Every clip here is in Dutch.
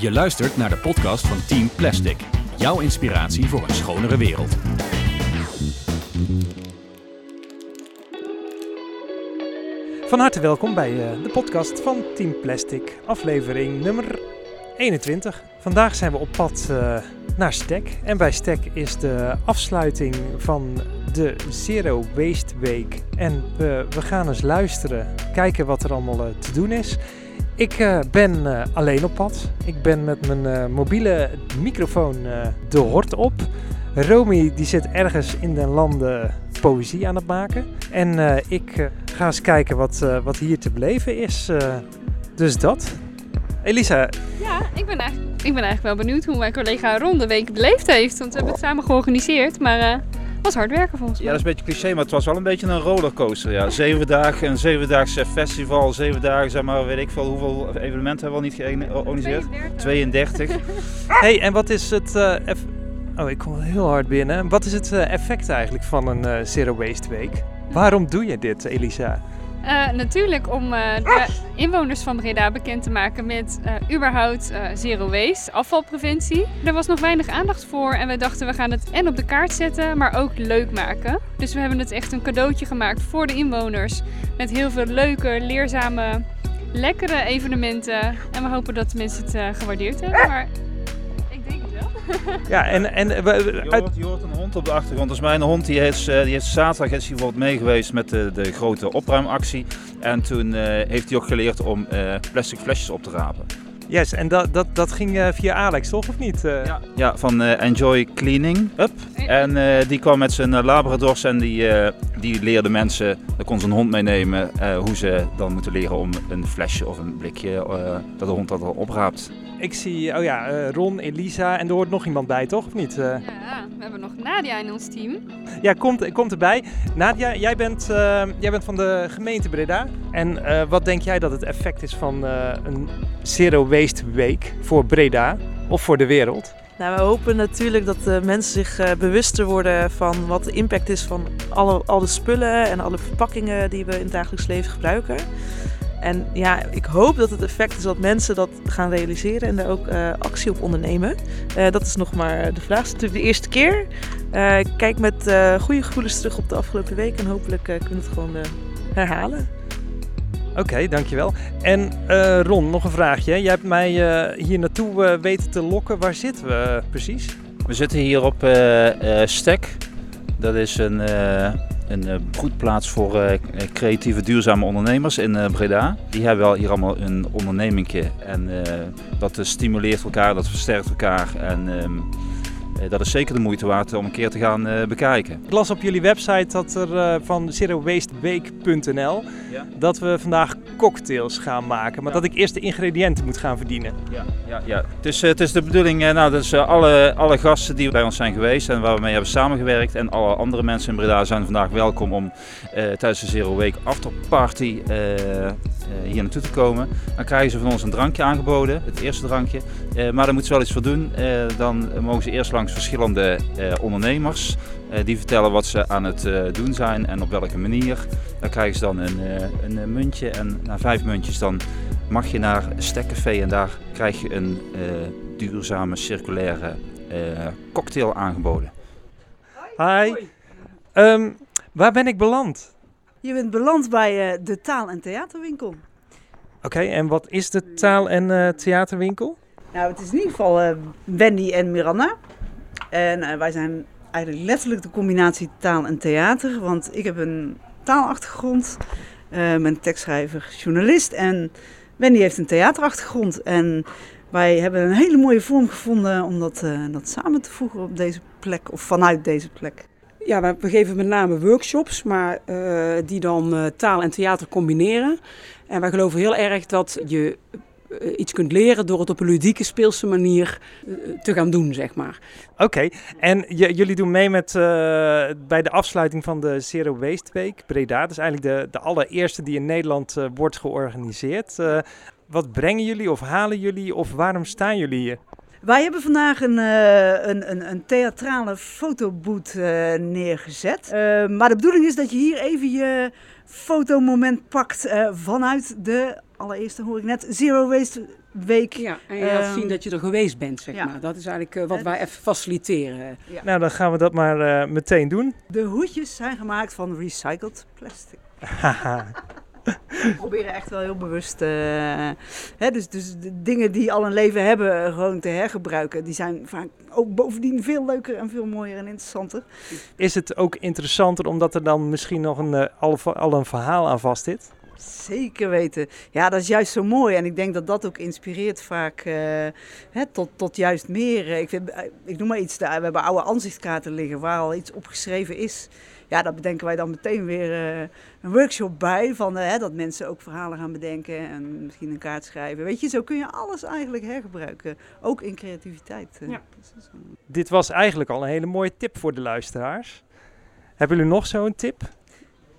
Je luistert naar de podcast van Team Plastic. Jouw inspiratie voor een schonere wereld. Van harte welkom bij eh, de podcast van Team Plastic, aflevering nummer 21. Vandaag zijn we op pad eh, naar Stek. En bij Stek is de afsluiting van de Zero Waste Week. En we, we gaan eens luisteren, kijken wat er allemaal eh, te doen is. Ik eh, ben eh, alleen op pad. Ik ben met mijn eh, mobiele microfoon de hort op. Romy die zit ergens in den landen poëzie aan het maken. En ik ga eens kijken wat, wat hier te beleven is. dus dat. Elisa, Ja, ik ben, eigenlijk, ik ben eigenlijk wel benieuwd hoe mijn collega Ron de week beleefd heeft. Want we hebben het samen georganiseerd, maar was hard werken volgens Ja, mij. dat is een beetje cliché, maar het was wel een beetje een rollercoaster. Ja. Zeven dagen, een zevendaagse festival, zeven dagen, zeg maar, weet ik veel, hoeveel evenementen hebben we al niet georganiseerd? 32. hey, en wat is het... eff- oh, ik kom heel hard binnen. Wat is het eh, effect eigenlijk van een eh, Zero Waste Week? Waarom doe je dit, Elisa? Eh, natuurlijk om eh, de inwoners van Breda bekend te maken met eh, überhaupt zero waste, afvalpreventie. Er was nog weinig aandacht voor en we dachten we gaan het en op de kaart zetten, maar ook leuk maken. Dus we hebben het echt een cadeautje gemaakt voor de inwoners met heel veel leuke, leerzame, lekkere evenementen. En we hopen dat de mensen het gewaardeerd hebben, maar Ja, en... en eh, Je hoort, je hoort een hond op de achtergrond. Dat is mijn hond. Die is, eh, die is zaterdag is hij mee geweest met de, de grote opruimactie. En toen eh, heeft hij ook geleerd om plastic flesjes op te rapen. Yes, en dat, dat, dat ging eh, via Alex, toch? Of niet? Eh, Ja, ja van eh, Enjoy Cleaning Up. En eh, die kwam met zijn labradors en die, eh, die leerde mensen, daar kon zijn hond meenemen, eh, hoe ze dan moeten leren om een flesje of een blikje, eh, dat de hond dat al opraapt. Ik zie, oh ja, eh, Ron, Elisa en er hoort nog iemand bij, toch? Of niet? Eh, Ja, we hebben nog Nadia in ons team. ja, komt, komt erbij. Nadia, jij bent, jij bent van de gemeente Breda. En eh, wat denk jij dat het effect is van eh, een Zero Waste Week voor Breda of voor de wereld? Nou, we hopen natuurlijk dat de mensen zich eh, bewuster worden van wat de impact is van alle, alle spullen en alle verpakkingen die we in het dagelijks leven gebruiken. En ja, ik hoop dat het effect is dat mensen dat gaan realiseren en daar ook eh, actie op ondernemen. Eh, dat is nog maar de vraag. Het is natuurlijk de eerste keer. Eh, ik kijk met eh, goede gevoelens terug op de afgelopen week en hopelijk eh, kunnen we het gewoon eh, herhalen. Oké, dankjewel. En eh, Ron, nog een vraagje. Jij hebt mij eh, hier naartoe eh, weten te lokken. Waar zitten we precies? We zitten hier op Stek. Dat is een, een broedplaats voor creatieve duurzame ondernemers in Breda. Die hebben wel hier allemaal een ondernemingje en dat stimuleert elkaar, dat versterkt elkaar en ehm, eh, dat is zeker de moeite waard om een keer te gaan eh, bekijken. Ik las op jullie website dat er eh, van zerowasteweek.nl Ja. dat we vandaag cocktails gaan maken, maar Ja. dat ik eerst de ingrediënten moet gaan verdienen. Ja, ja, ja. Het, is, eh, het is de bedoeling, eh, nou, eh, alle, alle gasten die bij ons zijn geweest en waar we mee hebben samengewerkt en alle andere mensen in Breda zijn vandaag welkom om eh, tijdens de Zero Week Afterparty eh, eh, hier naartoe te komen. Dan krijgen ze van ons een drankje aangeboden, het eerste drankje. Eh, maar daar moeten ze wel iets voor doen. Eh, dan mogen ze eerst langs verschillende eh, ondernemers. eh, die vertellen wat ze aan het eh, doen zijn en op welke manier. Dan krijgen ze dan een, eh, een eh, muntje en na vijf muntjes dan mag je naar een stekcafé en daar krijg je een eh, duurzame circulaire eh, cocktail aangeboden. Hi. Ehm, waar ben ik beland? Je bent beland bij eh, de taal- en theaterwinkel. Oké, en wat is de taal- en eh, theaterwinkel? Nou, het is in ieder geval eh, Wendy en Miranda. En wij zijn eigenlijk letterlijk de combinatie taal en theater. Want ik heb een taalachtergrond, ben tekstschrijver, journalist. En Wendy heeft een theaterachtergrond. En wij hebben een hele mooie vorm gevonden om dat, dat samen te voegen op deze plek. Of vanuit deze plek. Ja, we- geven met name workshops, maar eh, die dan eh, taal en theater combineren. En wij geloven heel erg dat je eh, iets kunt leren door het op een ludieke, speelse manier te gaan doen, zeg maar. Oké, en jullie doen mee met, bij de afsluiting van de Zero Waste Week Breda. Dat is eigenlijk de, de allereerste die in Nederland wordt georganiseerd. Wat brengen jullie of halen jullie of waarom staan jullie hier? Wij hebben vandaag een, eh, een, een, een theatrale fotoboot eh, neergezet. Eh, maar de bedoeling is dat je hier even je fotomoment pakt eh, vanuit de allereerst hoor ik net Zero Waste Week. Ja, en je laat Ehm, zien dat je er geweest bent, zeg ja. maar. Dat is eigenlijk wat wij even faciliteren. Nou, dan gaan we dat maar eh, meteen doen. De hoedjes zijn gemaakt van recycled plastic. We proberen echt wel heel bewust, eh, hè, dus, dus de dingen die al een leven hebben, eh, gewoon te hergebruiken. Die zijn vaak ook bovendien veel leuker en veel mooier en interessanter. Is het ook interessanter omdat er dan misschien nog een, eh, al, al een verhaal aan vast zit? Zeker weten. Ja, dat is juist zo mooi. En ik denk dat dat ook inspireert vaak eh, hè, tot, tot juist meer. Ik, vind, ik noem maar iets, we hebben oude aanzichtkaarten liggen waar al iets opgeschreven is. Ja, daar bedenken wij dan meteen weer eh, een workshop bij. Van, eh, hè, dat mensen ook verhalen gaan bedenken en misschien een kaart schrijven. Weet je, zo kun je alles eigenlijk hergebruiken. Ook in creativiteit. eh. Ja. Dat wel- Dit was eigenlijk al een hele mooie tip voor de luisteraars. Hebben jullie nog zo'n tip?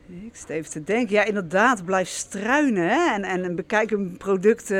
Ik zit even te denken. Ja, inderdaad, blijf struinen. Hè? En, en, en bekijk een product,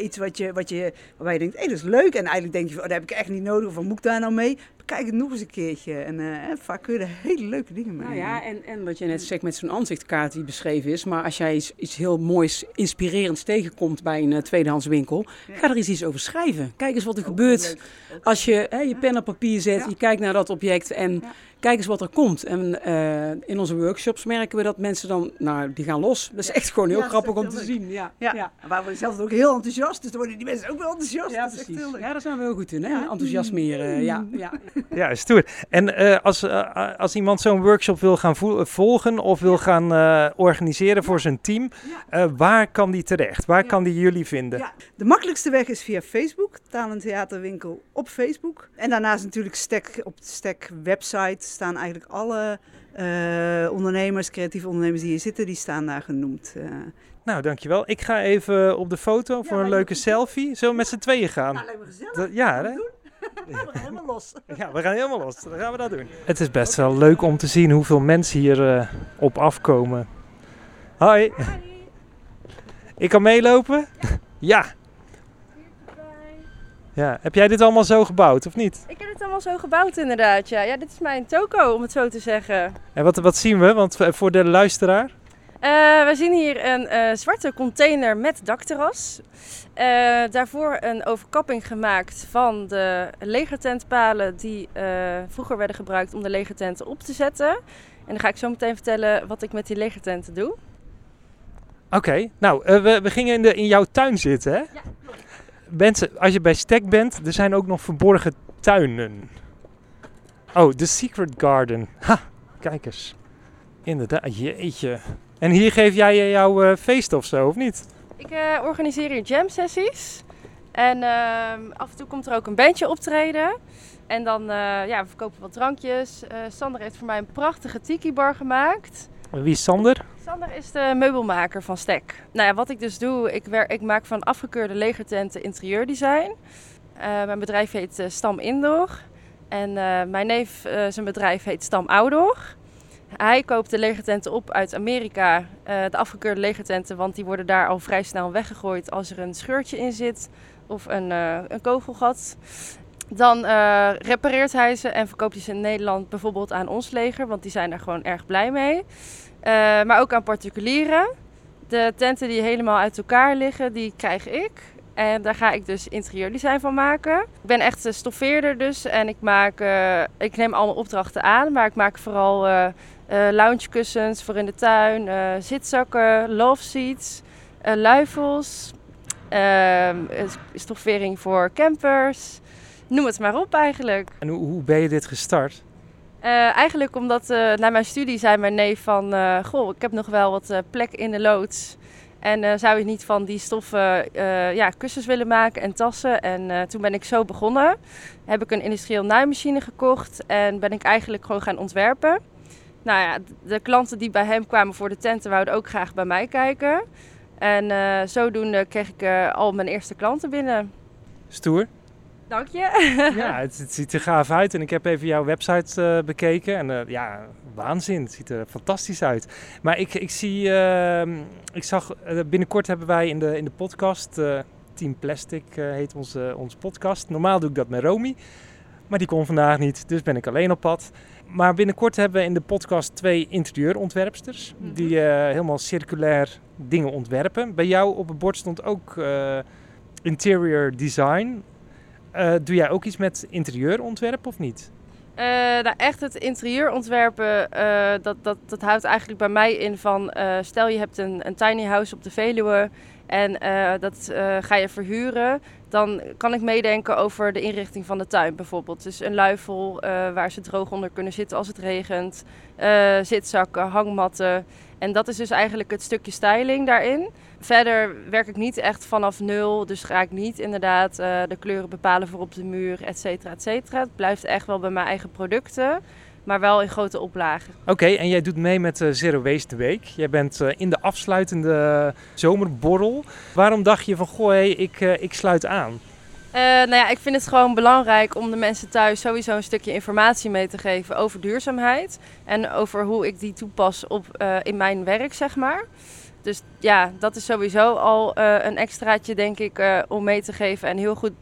iets wat je, wat je, waarbij je denkt, hé, dat is leuk. En eigenlijk denk je, oh, dat heb ik echt niet nodig. Of wat moet ik daar nou mee? Bekijk het nog eens een keertje. En eh, vaak kun je er hele leuke dingen mee Nou ja, en, en wat je net zegt met zo'n aanzichtkaart die beschreven is. Maar als jij iets, iets heel moois, inspirerends tegenkomt bij een eh, tweedehands winkel, Ja. ga er eens iets over schrijven. Kijk eens wat er Ook gebeurt leuk. Als je hè, je pen op papier zet, Ja. je kijkt naar dat object en Ja. kijk eens wat er komt. En eh, in onze workshops merken we dat mensen dan, nou, die gaan los. Dat is echt gewoon heel grappig om te zien. Ja, Ja. waar we zelf ook heel enthousiast, dus dan worden die mensen ook wel enthousiast. Ja, dat precies. Ja, daar zijn we heel goed in, hè? Enthousiasmeren. Ja, ja. Ja, stoer. En eh, als, eh, als iemand zo'n workshop wil gaan vo- volgen of wil gaan eh, organiseren voor zijn team, Ja. eh, waar kan die terecht? Waar Ja. kan die jullie vinden? Ja. De makkelijkste weg is via Facebook, Taal- en Theaterwinkel op Facebook. En daarnaast natuurlijk Stek, op de Stek website staan eigenlijk alle eh, ondernemers, creatieve ondernemers die hier zitten, die staan daar genoemd. eh. Nou, dankjewel. Ik ga even op de foto voor een leuke selfie. Zullen we met z'n tweeën gaan? Nou, lijkt me gezellig. Dat- ja, hè? We gaan helemaal los. Ja, we gaan helemaal los. Dan gaan we dat doen. Het is best wel leuk om te zien hoeveel mensen hier eh, op afkomen. Hoi. Ik kan meelopen? Ja. Ja. Heb jij dit allemaal zo gebouwd of niet? Ik heb het allemaal zo gebouwd inderdaad, ja. Ja, dit is mijn toko, om het zo te zeggen. En wat, wat zien we? Want eh, voor de luisteraar. Eh, we zien hier een eh, zwarte container met dakterras. Eh, daarvoor een overkapping gemaakt van de legertentpalen die eh, vroeger werden gebruikt om de legertenten op te zetten. En dan ga ik zo meteen vertellen wat ik met die legertenten doe. Oké, nou, eh, we, we gingen in, de, in jouw tuin zitten, hè? Ja, Mensen, als je bij Stek bent, er zijn ook nog verborgen tuinen. Oh, The Secret Garden. Ha, kijk eens. Inderdaad, jeetje. En hier geef jij jouw feest of zo, of niet? Ik eh, organiseer hier jam sessies. En ehm, af en toe komt er ook een bandje optreden. En dan uh, ja, we verkopen wat drankjes. Uh, Sander heeft voor mij een prachtige tiki bar gemaakt. Wie is Sander? Sander is de meubelmaker van Stek. Nou ja, wat ik dus doe, ik, werk, ik maak van afgekeurde legertenten interieurdesign. Uh, mijn bedrijf heet uh, Stam Indoor. En uh, mijn neef, zijn bedrijf heet Stam Outdoor. Hij koopt de legertenten op uit Amerika, uh, de afgekeurde legertenten, want die worden daar al vrij snel weggegooid als er een scheurtje in zit of een, uh, een kogelgat. Dan uh, repareert hij ze en verkoopt hij ze in Nederland bijvoorbeeld aan ons leger, want die zijn daar gewoon erg blij mee. Maar ook aan particulieren. De tenten die helemaal uit elkaar liggen, die krijg ik. En daar ga ik dus interieurdesign van maken. Ik ben echt stoffeerder dus en ik, maak, ik neem allemaal opdrachten aan, maar ik maak vooral loungekussens voor in de tuin, uh, zitzakken, love seats, uh, luifels, uh, stoffering voor campers. Noem het maar op eigenlijk. En hoe, hoe ben je dit gestart? Uh, eigenlijk omdat uh, na mijn studie zei mijn neef van... Uh, goh, ik heb nog wel wat plek in de loods. En zou je niet van die stoffen ja, kussens willen maken en tassen? En toen ben ik zo begonnen. Heb ik een industrieel naaimachine gekocht. En ben ik eigenlijk gewoon gaan ontwerpen. Nou ja, de klanten die bij hem kwamen voor de tenten... wouden ook graag bij mij kijken. En zodoende kreeg ik al mijn eerste klanten binnen. Stoer. Dank je. ja, het, het, ziet er gaaf uit. En ik heb even jouw website uh, bekeken. En ja, waanzin. Het ziet er fantastisch uit. Maar ik, ik zie, uh, ik zag, binnenkort hebben wij in de, in de podcast, eh, Team Plastic heet onze, onze podcast. Normaal doe ik dat met Romy. Maar die kon vandaag niet, dus ben ik alleen op pad. Maar binnenkort hebben we in de podcast twee interieurontwerpsters. Mm -hmm. Die uh, helemaal circulair dingen ontwerpen. Bij jou op het bord stond ook eh, interior design. Eh, doe jij ook iets met interieurontwerp of niet? Eh, nou, echt het interieur ontwerpen, eh, dat, dat, dat houdt eigenlijk bij mij in van... eh, stel je hebt een, een tiny house op de Veluwe en eh, dat eh, ga je verhuren... dan kan ik meedenken over de inrichting van de tuin bijvoorbeeld. Dus een luifel eh, waar ze droog onder kunnen zitten als het regent. zitzakken, hangmatten. En dat is dus eigenlijk het stukje styling daarin. Verder werk ik niet echt vanaf nul, dus ga ik niet inderdaad de kleuren bepalen voor op de muur, et cetera, et cetera. Het blijft echt wel bij mijn eigen producten, maar wel in grote oplagen. Oké, en jij doet mee met eh, Zero Waste Week. Jij bent eh, in de afsluitende zomerborrel. Waarom dacht je van, goh, hé, ik, eh, ik sluit aan? Nou ja, ik vind het gewoon belangrijk om de mensen thuis sowieso een stukje informatie mee te geven over duurzaamheid. En over hoe ik die toepas op, in mijn werk, zeg maar. Dus ja, dat is sowieso al een extraatje, denk ik, om mee te geven. En heel goed,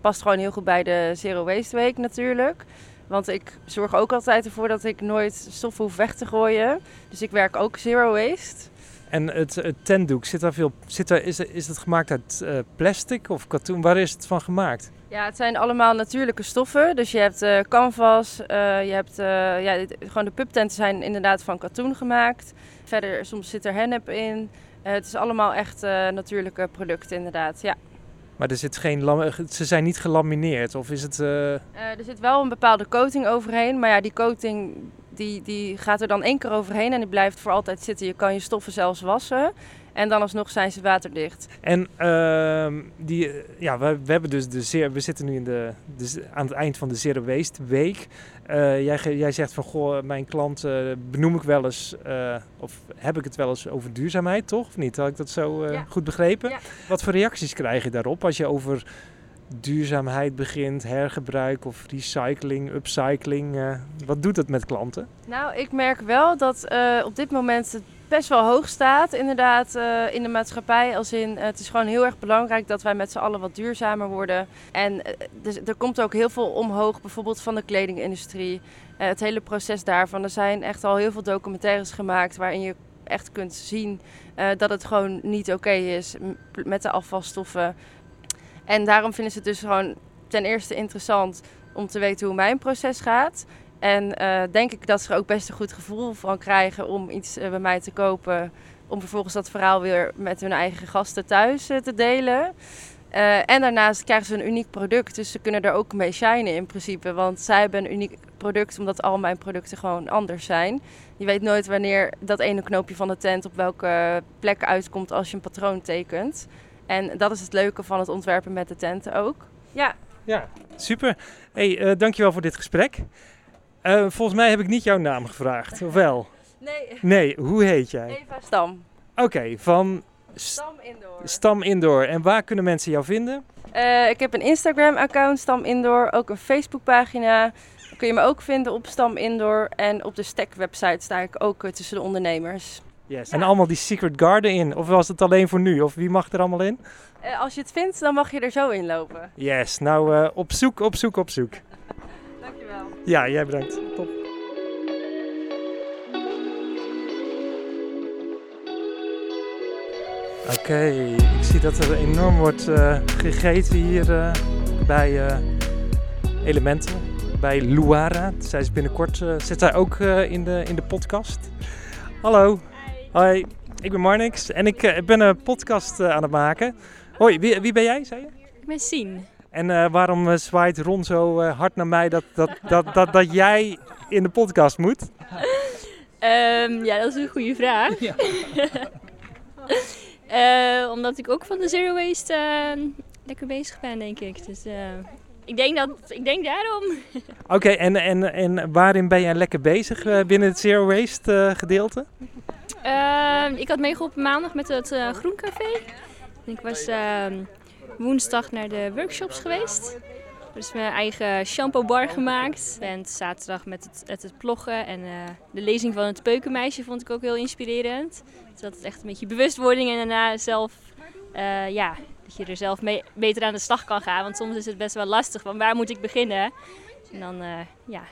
past gewoon heel goed bij de Zero Waste Week natuurlijk. Want ik zorg ook altijd ervoor dat ik nooit stoffen hoef weg te gooien. Dus ik werk ook Zero Waste. En het, het tentdoek, zit daar veel, zit daar, is, is het gemaakt uit eh, plastic of katoen? Waar is het van gemaakt? Ja, het zijn allemaal natuurlijke stoffen. Dus je hebt eh, canvas, eh, je hebt ja, gewoon de pubtenten zijn inderdaad van katoen gemaakt. Verder soms zit er hennep in. Het is allemaal echt natuurlijke producten inderdaad. Ja. Maar er zit geen ze zijn niet gelamineerd of is het... eh, Eh, er zit wel een bepaalde coating overheen, maar ja, die coating die, die gaat er dan één keer overheen en die blijft voor altijd zitten. Je kan je stoffen zelfs wassen en dan alsnog zijn ze waterdicht. En ehm, die, eh, ja, we, we, hebben dus de zeer, we zitten nu in de, aan het eind van de Zero Waste Week. Eh, jij, jij zegt van, goh, mijn klant eh, benoem ik wel eens, of heb ik het wel eens over duurzaamheid, toch? Of niet? Had ik dat zo Ja. goed begrepen? Ja. Wat voor reacties krijg je daarop als je over duurzaamheid begint, hergebruik of recycling, upcycling? eh, wat doet het met klanten? Nou, ik merk wel dat eh, op dit moment het best wel hoog staat, inderdaad, eh, in de maatschappij. Als in, het is gewoon heel erg belangrijk dat wij met z'n allen wat duurzamer worden. En dus, er komt ook heel veel omhoog, bijvoorbeeld van de kledingindustrie. Het hele proces daarvan. Er zijn echt al heel veel documentaires gemaakt waarin je echt kunt zien dat het gewoon niet oké is met de afvalstoffen. En daarom vinden ze het dus gewoon ten eerste interessant om te weten hoe mijn proces gaat. En eh, denk ik dat ze er ook best een goed gevoel van krijgen om iets eh, bij mij te kopen. Om vervolgens dat verhaal weer met hun eigen gasten thuis eh, te delen. En daarnaast krijgen ze een uniek product. Dus ze kunnen er ook mee shinen in principe. Want zij hebben een uniek product omdat al mijn producten gewoon anders zijn. Je weet nooit wanneer dat ene knoopje van de tent op welke plek uitkomt als je een patroon tekent. En dat is het leuke van het ontwerpen met de tenten ook. Ja, Ja, super. hey, eh, dankjewel voor dit gesprek. Eh, volgens mij heb ik niet jouw naam gevraagd, of wel? nee, Nee, hoe heet jij? Eva Stam. Oké, van Stam Indoor. Stam Indoor. En waar kunnen mensen jou vinden? Eh, ik heb een Instagram-account, Stam Indoor. Ook een Facebookpagina. Kun je me ook vinden op Stam Indoor. En op de Stek-website sta ik ook tussen de ondernemers. Yes. En allemaal die Secret Garden in? Of was het alleen voor nu? Of wie mag er allemaal in? Eh, als je het vindt, dan mag je er zo in lopen. Yes, nou eh, op zoek, op zoek, op zoek. Dankjewel. Ja, jij bedankt. Top. Oké, ik zie dat er enorm wordt eh, gegeten hier bij Elemental, bij Luara. Zij is binnenkort, zit zij ook in, de, in de podcast. Hallo. Hoi, ik ben Marnix en ik eh, ben een podcast eh, aan het maken. Hoi, wie, wie ben jij, zei je? Ik ben Sien. En eh, waarom zwaait Ron zo eh, hard naar mij dat, dat, dat, dat, dat jij in de podcast moet? Ehm, ja, dat is een goede vraag. Eh, omdat ik ook van de Zero Waste eh, lekker bezig ben, denk ik. Dus eh, ik, denk dat, ik denk daarom. Oké, en, en, en waarin ben jij lekker bezig eh, binnen het Zero Waste eh, gedeelte? Ehm, ik had meegeholpen maandag met het eh Groencafé. Ik was ehm, woensdag naar de workshops geweest. Dus mijn eigen shampoo bar gemaakt. En zaterdag met het, met het ploggen en eh, de lezing van het peukenmeisje vond ik ook heel inspirerend. Dus dat is echt een beetje bewustwording en daarna zelf, eh, ja, dat je er zelf mee, beter aan de slag kan gaan. Want soms is het best wel lastig van waar moet ik beginnen. En dan, eh, ja,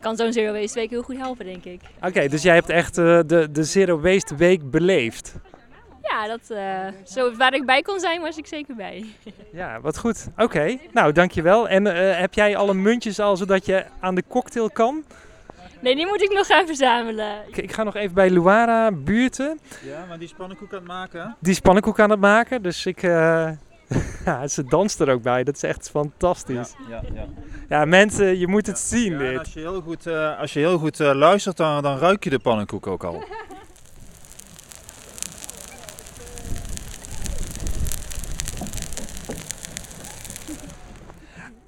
kan zo'n Zero Waste Week heel goed helpen, denk ik. Oké, dus jij hebt echt eh, de, de Zero Waste Week beleefd. Ja, dat, eh, zo, waar ik bij kon zijn, was ik zeker bij. Ja, wat goed. Oké, nou dankjewel. En heb jij alle muntjes al zodat je aan de cocktail kan? Nee, die moet ik nog gaan verzamelen. Ik, ik ga nog even bij Luara buurten. Ja, maar die spannenkoek aan het maken. Die is pannenkoek aan het maken, dus ik... eh, ja, ze danst er ook bij. Dat is echt fantastisch. Ja, ja. Ja, mensen, je moet het zien dit. als je heel goed, eh, als je heel goed eh, luistert, dan, dan ruik je de pannenkoek ook al.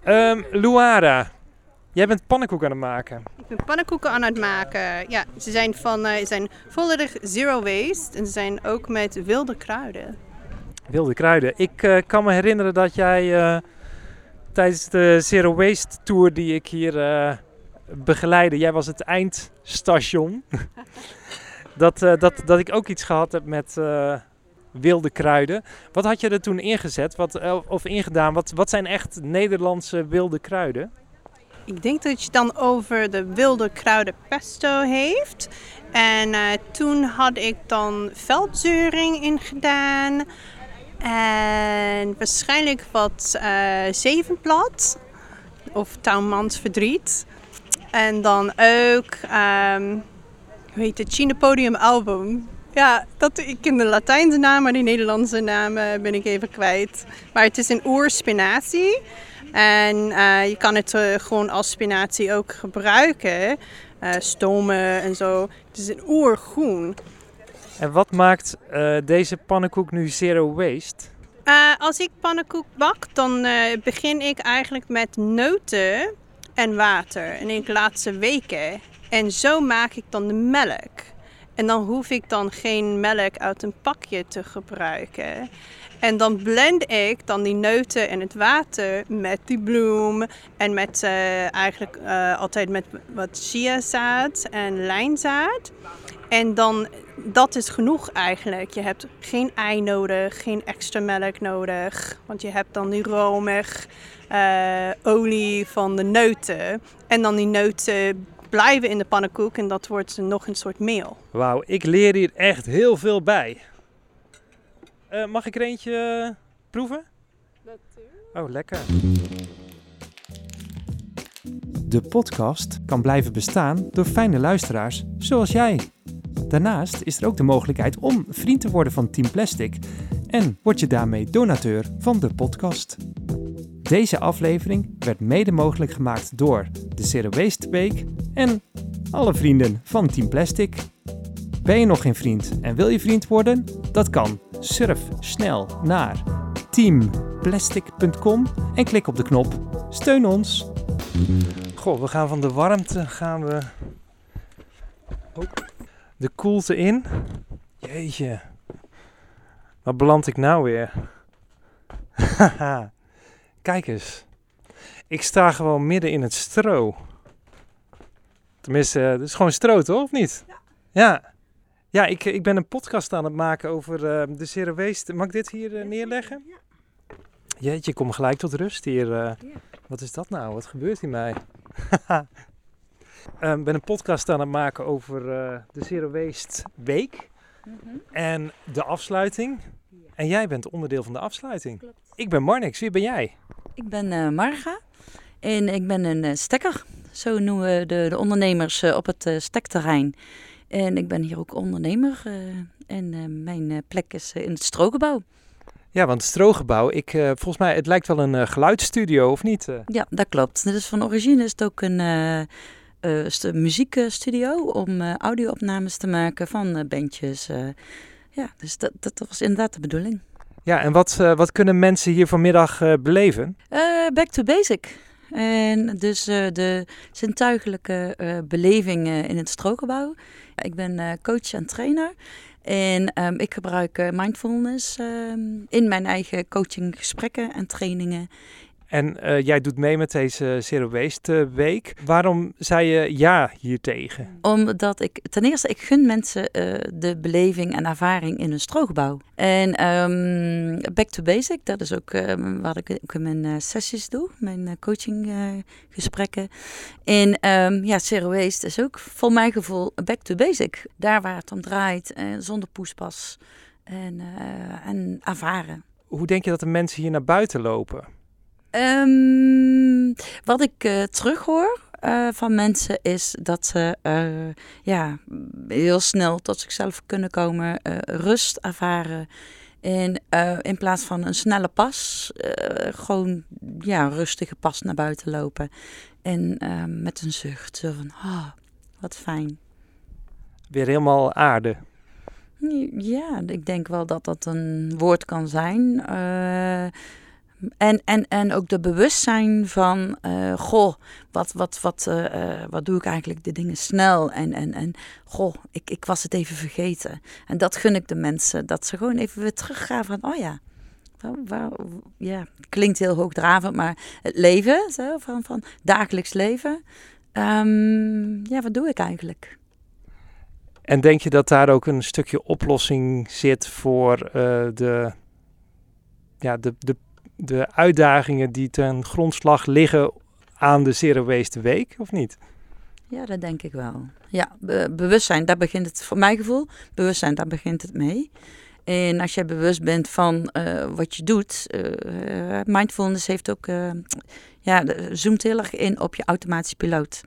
Ehm Luara, jij bent pannenkoek aan het maken. Ik ben pannenkoeken aan het maken. Ja, ze zijn, van, eh, ze zijn volledig zero waste en ze zijn ook met wilde kruiden. Wilde kruiden. Ik eh, kan me herinneren dat jij eh, tijdens de Zero Waste Tour die ik hier begeleidde, jij was het eindstation, dat, dat, dat ik ook iets gehad heb met wilde kruiden. Wat had je er toen ingezet wat, of ingedaan? Wat, wat zijn echt Nederlandse wilde kruiden? Ik denk dat je dan over de wilde kruiden pesto heeft. En eh, toen had ik dan veldzeuring in gedaan. En waarschijnlijk wat eh zevenblad. Of touwmans verdriet. En dan ook, ehm hoe heet het, Chinapodium album. Ja, dat, ik ken de Latijnse naam, maar die Nederlandse naam ben ik even kwijt. Maar het is een oerspinazie. En eh, je kan het eh, gewoon als spinazie ook gebruiken. Eh, stomen en zo. Het is een oergroen. En wat maakt deze pannenkoek nu Zero Waste? Als ik pannenkoek bak, dan begin ik eigenlijk met noten en water. En ik laat ze weken. En zo maak ik dan de melk. En dan hoef ik dan geen melk uit een pakje te gebruiken. En dan blend ik dan die noten en het water met die bloem. En met eh, eigenlijk eh, altijd met wat chiazaad en lijnzaad. En dan, dat is genoeg eigenlijk. Je hebt geen ei nodig, geen extra melk nodig. Want je hebt dan die romig eh, olie van de noten. En dan die noten blijven in de pannenkoek en dat wordt nog een soort meel. Wauw, ik leer hier echt heel veel bij. Eh, mag ik er eentje eh, proeven? Oh, lekker. De podcast kan blijven bestaan door fijne luisteraars zoals jij. Daarnaast is er ook de mogelijkheid om vriend te worden van Team Plastic en word je daarmee donateur van de podcast. Deze aflevering werd mede mogelijk gemaakt door de Zero Waste Week en alle vrienden van Team Plastic. Ben je nog geen vriend en wil je vriend worden? Dat kan. Surf snel naar teamplastic.com en klik op de knop Steun ons. Goh, we gaan van de warmte gaan we oh, de koelte in. Jeetje. Waar beland ik nou weer? Kijk eens. Ik sta gewoon midden in het stro. Tenminste, het is gewoon stro, toch? Of niet? Ja. Ja, ja ik, ik ben een podcast aan het maken over eh, de Zero Waste. Mag ik dit hier eh, neerleggen? Jeetje, ik kom gelijk tot rust hier. eh. Wat is dat nou? Wat gebeurt hier mij? Ik ben een podcast aan het maken over eh, de Zero Waste Week en de afsluiting. En jij bent onderdeel van de afsluiting. Ik ben Marnix, wie ben jij? Ik ben eh, Marga en ik ben een eh, stekker. Zo noemen we de, de ondernemers eh, op het eh, stekterrein. En ik ben hier ook ondernemer eh, en eh, mijn eh, plek is in het strookgebouw. Ja, want het Strogebouw, ik, volgens mij, het lijkt wel een eh, geluidsstudio, of niet? Ja, dat klopt. Dus van origine is het ook een st- muziekstudio om audio-opnames te maken van bandjes. ja, dus dat, dat was inderdaad de bedoeling. Ja, en wat, wat kunnen mensen hier vanmiddag beleven? Back to basic. En dus de zintuigelijke beleving in het strookgebouw. Ik ben eh, coach en trainer. En ehm, ik gebruik eh, mindfulness ehm, in mijn eigen coachinggesprekken en trainingen. En eh, jij doet mee met deze Zero Waste eh, Week. Waarom zei je ja hiertegen? Omdat ik ten eerste, ik gun mensen eh, de beleving en ervaring in een strookgebouw. En ehm, back to basic, dat is ook ehm, wat ik ook in mijn sessies doe, mijn coachinggesprekken. en ehm, ja, Zero Waste is ook voor mijn gevoel back to basic. Daar waar het om draait, zonder poespas. en, en ervaren. Hoe denk je dat de mensen hier naar buiten lopen? Ehm, wat ik uh, terughoor uh, van mensen is dat ze uh, ja, heel snel tot zichzelf kunnen komen, rust ervaren. En in plaats van een snelle pas, gewoon ja, een rustige pas naar buiten lopen. En met een zucht, zo van, oh, wat fijn. Weer helemaal aarde. Ja, ik denk wel dat dat een woord kan zijn. En, en, en ook de bewustzijn van, uh, goh, wat, wat, wat, uh, wat doe ik eigenlijk de dingen snel? En, en, en goh, ik, ik was het even vergeten. En dat gun ik de mensen, dat ze gewoon even weer teruggaan van, oh ja, ja, klinkt heel hoogdravend, maar het leven, zo, van, van dagelijks leven. Um, ja, wat doe ik eigenlijk? En denk je dat daar ook een stukje oplossing zit voor de, ja, de, de, de uitdagingen die ten grondslag liggen aan de Zero Waste Week, of niet? Ja, dat denk ik wel. Ja, be bewustzijn, daar begint het, voor mijn gevoel, bewustzijn, daar begint het mee. En als je bewust bent van uh, wat je doet, uh, mindfulness heeft ook, ja, zoomt heel erg in op je automatische piloot.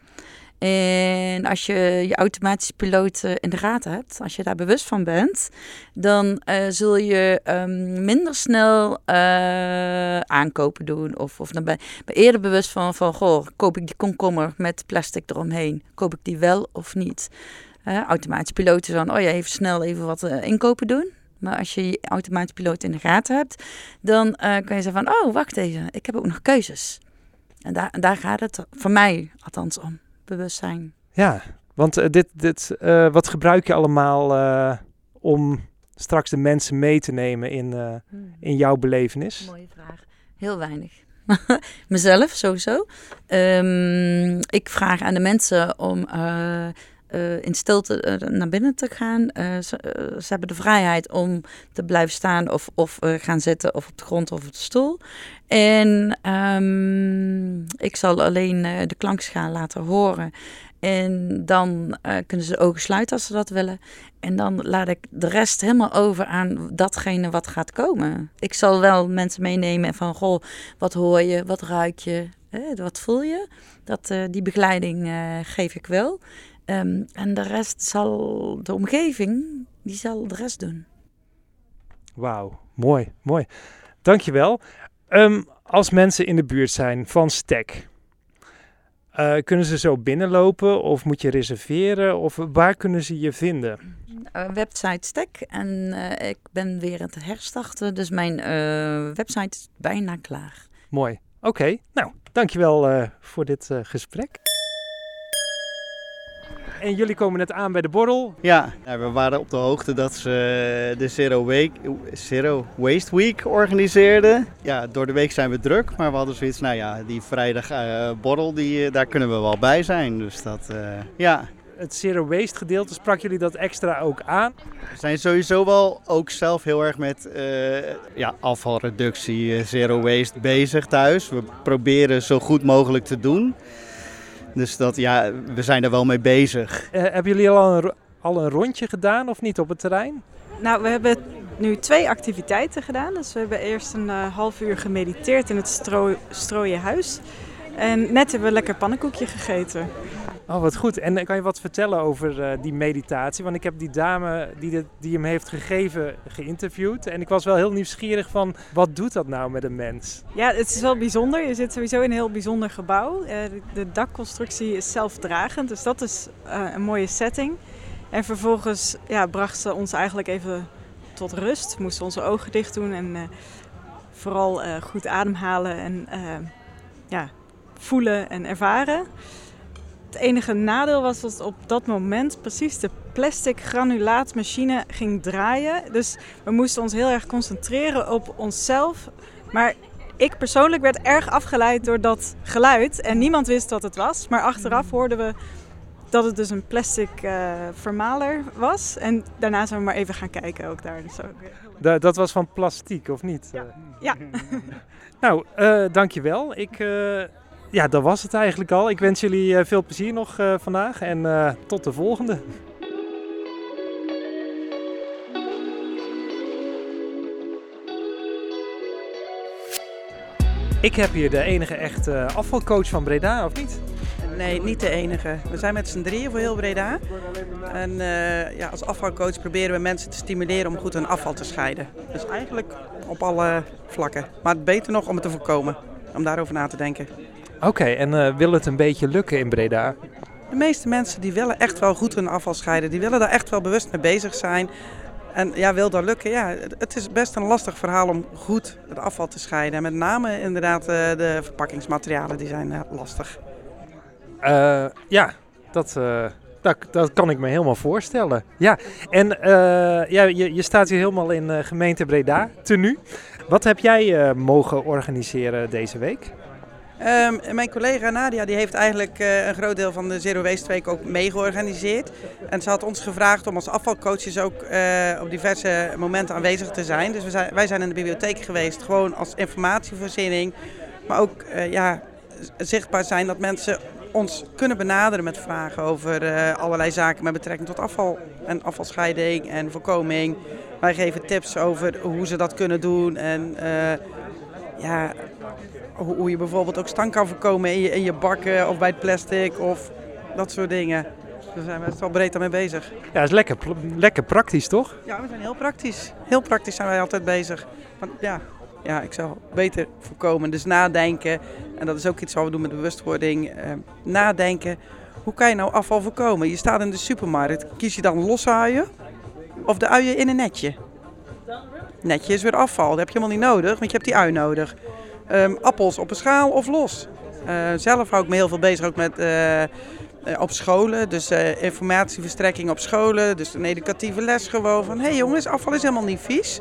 En als je je automatische piloot in de gaten hebt, als je daar bewust van bent, dan uh, zul je um, minder snel uh, aankopen doen. Of, of dan ben je eerder bewust van, van, goh, koop ik die komkommer met plastic eromheen? Koop ik die wel of niet? Automatische piloot is dan, oh ja, even snel even wat inkopen doen. Maar als je je automatische piloot in de gaten hebt, dan kan je zeggen van, oh, wacht even, ik heb ook nog keuzes. En daar, daar gaat het voor mij althans om bewustzijn. Ja, want uh, dit, dit, uh, wat gebruik je allemaal uh, om straks de mensen mee te nemen in, hmm. in jouw belevenis? Mooie vraag. Heel weinig. Mezelf sowieso. Um, ik vraag aan de mensen om uh, in stilte uh, naar binnen te gaan. Uh, ze, hebben de vrijheid om te blijven staan of, of gaan zitten of op de grond of op de stoel. En um, ik zal alleen de klankschaal laten horen. En dan kunnen ze de ogen sluiten als ze dat willen. En dan laat ik de rest helemaal over aan datgene wat gaat komen. Ik zal wel mensen meenemen van, goh, wat hoor je, wat ruik je, wat voel je? Dat, die begeleiding geef ik wel. Um, en de rest zal, de omgeving, die zal de rest doen. Wauw, mooi, mooi. Dankjewel. Um, als mensen in de buurt zijn van Stek, uh, kunnen ze zo binnenlopen of moet je reserveren? Of waar kunnen ze je vinden? Uh, website Stek en uh, ik ben weer aan het herstarten, dus mijn website is bijna klaar. Mooi. Oké, okay. nou, dankjewel voor dit gesprek. En jullie komen net aan bij de borrel. Ja, we waren op de hoogte dat ze de Zero, Week, Zero Waste Week organiseerden. Ja, door de week zijn we druk, maar we hadden zoiets, nou ja, die vrijdag uh, borrel, die, uh, daar kunnen we wel bij zijn. Dus dat, uh, ja. Het Zero Waste gedeelte, sprak jullie dat extra ook aan? We zijn sowieso wel ook zelf heel erg met ja, afvalreductie, Zero Waste bezig thuis. We proberen zo goed mogelijk te doen. Dus dat, ja, we zijn er wel mee bezig. Uh, hebben jullie al een, al een rondje gedaan of niet op het terrein? Nou, we hebben nu twee activiteiten gedaan. Dus we hebben eerst een uh, half uur gemediteerd in het stro strooien huis. En net hebben we lekker pannenkoekje gegeten. Oh, wat goed. En kan je wat vertellen over uh, die meditatie? Want ik heb die dame die, die hem heeft gegeven geïnterviewd. En ik was wel heel nieuwsgierig van, wat doet dat nou met een mens? Ja, het is wel bijzonder. Je zit sowieso in een heel bijzonder gebouw. Uh, de dakconstructie is zelfdragend, dus dat is een mooie setting. En vervolgens ja, bracht ze ons eigenlijk even tot rust. We moesten onze ogen dicht doen en vooral goed ademhalen en ja, voelen en ervaren. Het enige nadeel was dat op dat moment precies de plastic granulaatmachine ging draaien. Dus we moesten ons heel erg concentreren op onszelf. Maar ik persoonlijk werd erg afgeleid door dat geluid. En niemand wist wat het was. Maar achteraf hmm. hoorden we dat het dus een plastic uh, vermaler was. En daarna zijn we maar even gaan kijken ook daar. Dus ook. dat was van plastiek, of niet? Ja. ja. nou, uh, dankjewel. Ik... Uh ja, dat was het eigenlijk al. Ik wens jullie eh, veel plezier nog eh, vandaag en eh, tot de volgende. Ik heb hier de enige echte afvalcoach van Breda, of niet? Nee, niet de enige. We zijn met z'n drieën voor heel Breda. En ja, als afvalcoach proberen we mensen te stimuleren om goed hun afval te scheiden. Dus eigenlijk op alle vlakken. Maar beter nog om het te voorkomen, om daarover na te denken. Oké, en uh, wil het een beetje lukken in Breda? De meeste mensen die willen echt wel goed hun afval scheiden. Die willen daar echt wel bewust mee bezig zijn. En ja, wil dat lukken? Ja, het is best een lastig verhaal om goed het afval te scheiden. En met name inderdaad de verpakkingsmaterialen, die zijn lastig. Uh, ja, dat, uh, dat, dat, kan ik me helemaal voorstellen. Ja, en uh, ja, je, je staat hier helemaal in gemeente Breda, tenue. Wat heb jij mogen organiseren deze week? Um, mijn collega Nadia die heeft eigenlijk een groot deel van de Zero Waste Week ook mee georganiseerd. En ze had ons gevraagd om als afvalcoaches ook op diverse momenten aanwezig te zijn. Dus we zijn, wij zijn in de bibliotheek geweest, gewoon als informatievoorziening. Maar ook ja, zichtbaar zijn dat mensen ons kunnen benaderen met vragen over allerlei zaken met betrekking tot afval en afvalscheiding en voorkoming. Wij geven tips over hoe ze dat kunnen doen en ja, hoe, je bijvoorbeeld ook stank kan voorkomen in je, in je bakken of bij het plastic of dat soort dingen. Daar zijn we best wel breed mee bezig. Ja, dat is lekker, lekker praktisch toch? Ja, we zijn heel praktisch. Heel praktisch zijn wij altijd bezig. Want, ja, ja, ik zou beter voorkomen. Dus nadenken, en dat is ook iets wat we doen met bewustwording. Eh, nadenken, hoe kan je nou afval voorkomen? Je staat in de supermarkt, kies je dan losse uien of de uien in een netje? Netje is weer afval, dat heb je helemaal niet nodig, want je hebt die ui nodig. Um, appels op een schaal of los? Uh, zelf hou ik me heel veel bezig ook met... Uh, op scholen, dus uh, informatieverstrekking op scholen, dus een educatieve les gewoon van hé hey jongens, afval is helemaal niet vies.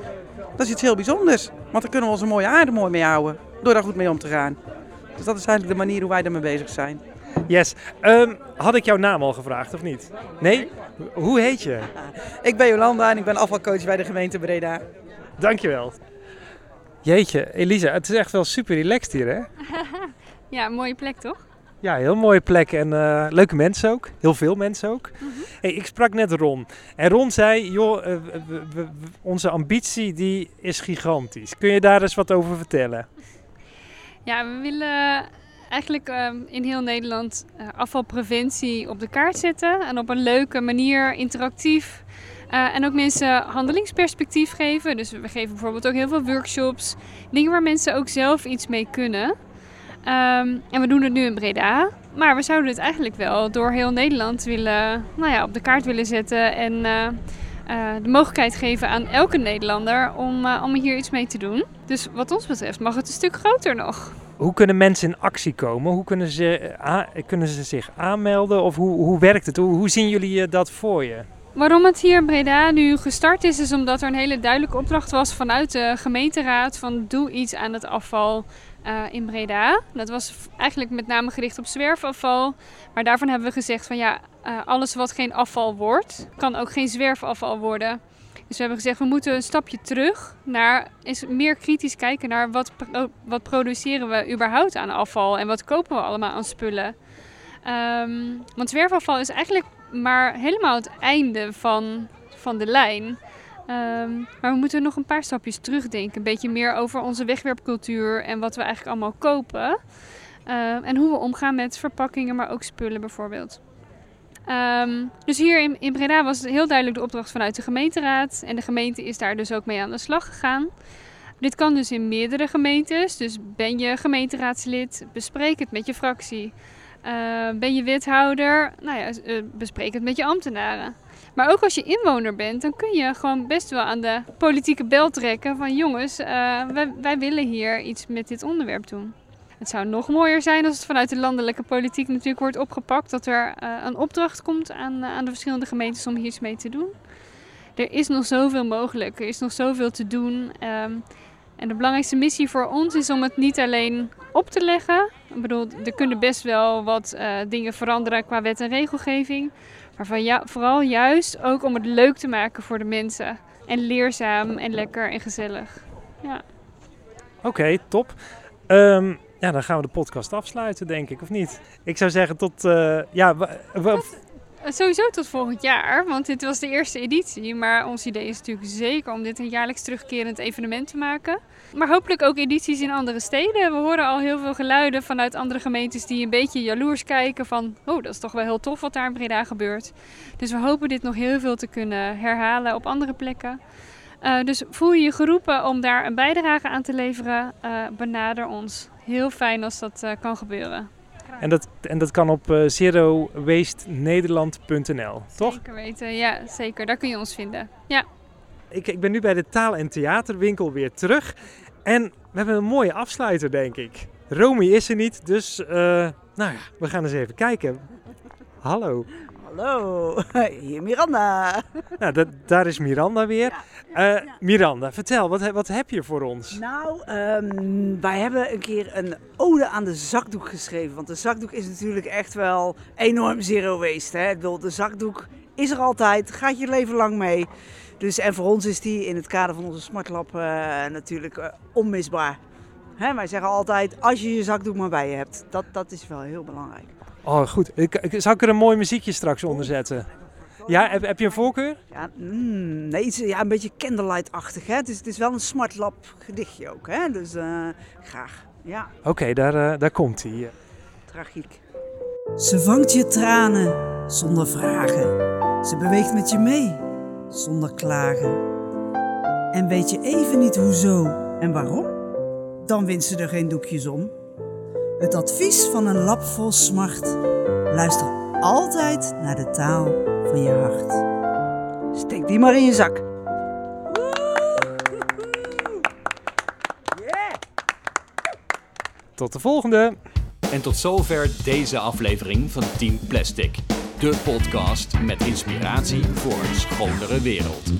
Dat is iets heel bijzonders. Want dan kunnen we onze mooie aarde mooi mee houden. Door daar goed mee om te gaan. Dus dat is eigenlijk de manier hoe wij ermee bezig zijn. Yes. Um, had ik jouw naam al gevraagd of niet? Nee? Hoe heet je? Ik ben Jolanda en ik ben afvalcoach bij de gemeente Breda. Dankjewel. Jeetje, Elisa, het is echt wel super relaxed hier, hè? ja, mooie plek toch? Ja, heel mooie plek en uh, leuke mensen ook. Heel veel mensen ook. Mm -hmm. hey, ik sprak net Ron. En Ron zei, joh, uh, we, we, onze ambitie die is gigantisch. Kun je daar eens wat over vertellen? Ja, we willen eigenlijk uh, in heel Nederland uh, afvalpreventie op de kaart zetten. En op een leuke manier, interactief. Uh, en ook mensen handelingsperspectief geven. Dus we geven bijvoorbeeld ook heel veel workshops. Dingen waar mensen ook zelf iets mee kunnen. Um, en we doen het nu in Breda. Maar we zouden het eigenlijk wel door heel Nederland willen, nou ja, op de kaart willen zetten. En uh, uh, de mogelijkheid geven aan elke Nederlander om, om hier iets mee te doen. Dus wat ons betreft mag het een stuk groter nog. Hoe kunnen mensen in actie komen? Hoe kunnen ze, kunnen ze zich aanmelden? Of hoe, hoe werkt het? Hoe zien jullie dat voor je? Waarom het hier in Breda nu gestart is, is omdat er een hele duidelijke opdracht was vanuit de gemeenteraad van doe iets aan het afval uh, in Breda. Dat was eigenlijk met name gericht op zwerfafval. Maar daarvan hebben we gezegd van ja, uh, alles wat geen afval wordt, kan ook geen zwerfafval worden. Dus we hebben gezegd we moeten een stapje terug naar eens meer kritisch kijken naar wat, wat produceren we überhaupt aan afval en wat kopen we allemaal aan spullen. Um, want zwerfafval is eigenlijk maar helemaal het einde van, van de lijn. Um, maar we moeten nog een paar stapjes terugdenken. Een beetje meer over onze wegwerpcultuur en wat we eigenlijk allemaal kopen. Uh, en hoe we omgaan met verpakkingen, maar ook spullen bijvoorbeeld. Um, dus hier in, in Breda was het heel duidelijk de opdracht vanuit de gemeenteraad. En de gemeente is daar dus ook mee aan de slag gegaan. Dit kan dus in meerdere gemeentes. Dus ben je gemeenteraadslid, bespreek het met je fractie. Uh, ben je wethouder, nou ja, uh, bespreek het met je ambtenaren. Maar ook als je inwoner bent, dan kun je gewoon best wel aan de politieke bel trekken van jongens, uh, wij, willen hier iets met dit onderwerp doen. Het zou nog mooier zijn als het vanuit de landelijke politiek natuurlijk wordt opgepakt, dat er een opdracht komt aan, aan de verschillende gemeentes om hier iets mee te doen. Er is nog zoveel mogelijk, er is nog zoveel te doen. Um, en de belangrijkste missie voor ons is om het niet alleen op te leggen. Ik bedoel, er kunnen best wel wat uh, dingen veranderen qua wet en regelgeving. Maar van ja, vooral juist ook om het leuk te maken voor de mensen. En leerzaam en lekker en gezellig. Ja. Oké, okay, top. Um, ja, dan gaan we de podcast afsluiten, denk ik, of niet? Ik zou zeggen tot... Uh, ja, Sowieso tot volgend jaar, want dit was de eerste editie. Maar ons idee is natuurlijk zeker om dit een jaarlijks terugkerend evenement te maken. Maar hopelijk ook edities in andere steden. We horen al heel veel geluiden vanuit andere gemeentes die een beetje jaloers kijken van... Oh, dat is toch wel heel tof wat daar in Breda gebeurt. Dus we hopen dit nog heel veel te kunnen herhalen op andere plekken. Uh, dus voel je je geroepen om daar een bijdrage aan te leveren, uh, benader ons. Heel fijn als dat uh, kan gebeuren. En dat, en dat kan op zerowasternederland.nl, toch? Zeker weten, ja zeker. Daar kun je ons vinden. Ja. Ik, ik ben nu bij de taal- en theaterwinkel weer terug. En we hebben een mooie afsluiter, denk ik. Romy is er niet, dus uh, nou ja, we gaan eens even kijken. Hallo. Hallo, hier Miranda. Nou, dat, daar is Miranda weer. Ja, uh, Miranda, vertel, wat, wat heb je voor ons? Nou, um, wij hebben een keer een ode aan de zakdoek geschreven. Want de zakdoek is natuurlijk echt wel enorm zero waste. Hè? De zakdoek is er altijd, gaat je leven lang mee. Dus, en voor ons is die in het kader van onze Smart Lab uh, natuurlijk uh, onmisbaar. Hè, wij zeggen altijd, als je je zakdoek maar bij je hebt. Dat, dat is wel heel belangrijk. Oh, goed. Ik, ik, zou ik er een mooi muziekje straks onder zetten? Ja, heb, heb je een voorkeur? Ja, mm, nee, iets, ja, een beetje candlelight-achtig. Hè? Het, is, het is wel een Smart Lab gedichtje ook. Hè? Dus uh, graag. Ja. Oké, okay, daar, uh, daar komt hij. Tragiek. Ze vangt je tranen zonder vragen. Ze beweegt met je mee zonder klagen. En weet je even niet hoezo en waarom? Dan wint ze er geen doekjes om. Het advies van een lab vol smart. Luister altijd naar de taal van je hart. Steek die maar in je zak. Tot de volgende. En tot zover deze aflevering van Team Plastic. De podcast met inspiratie voor een schonere wereld.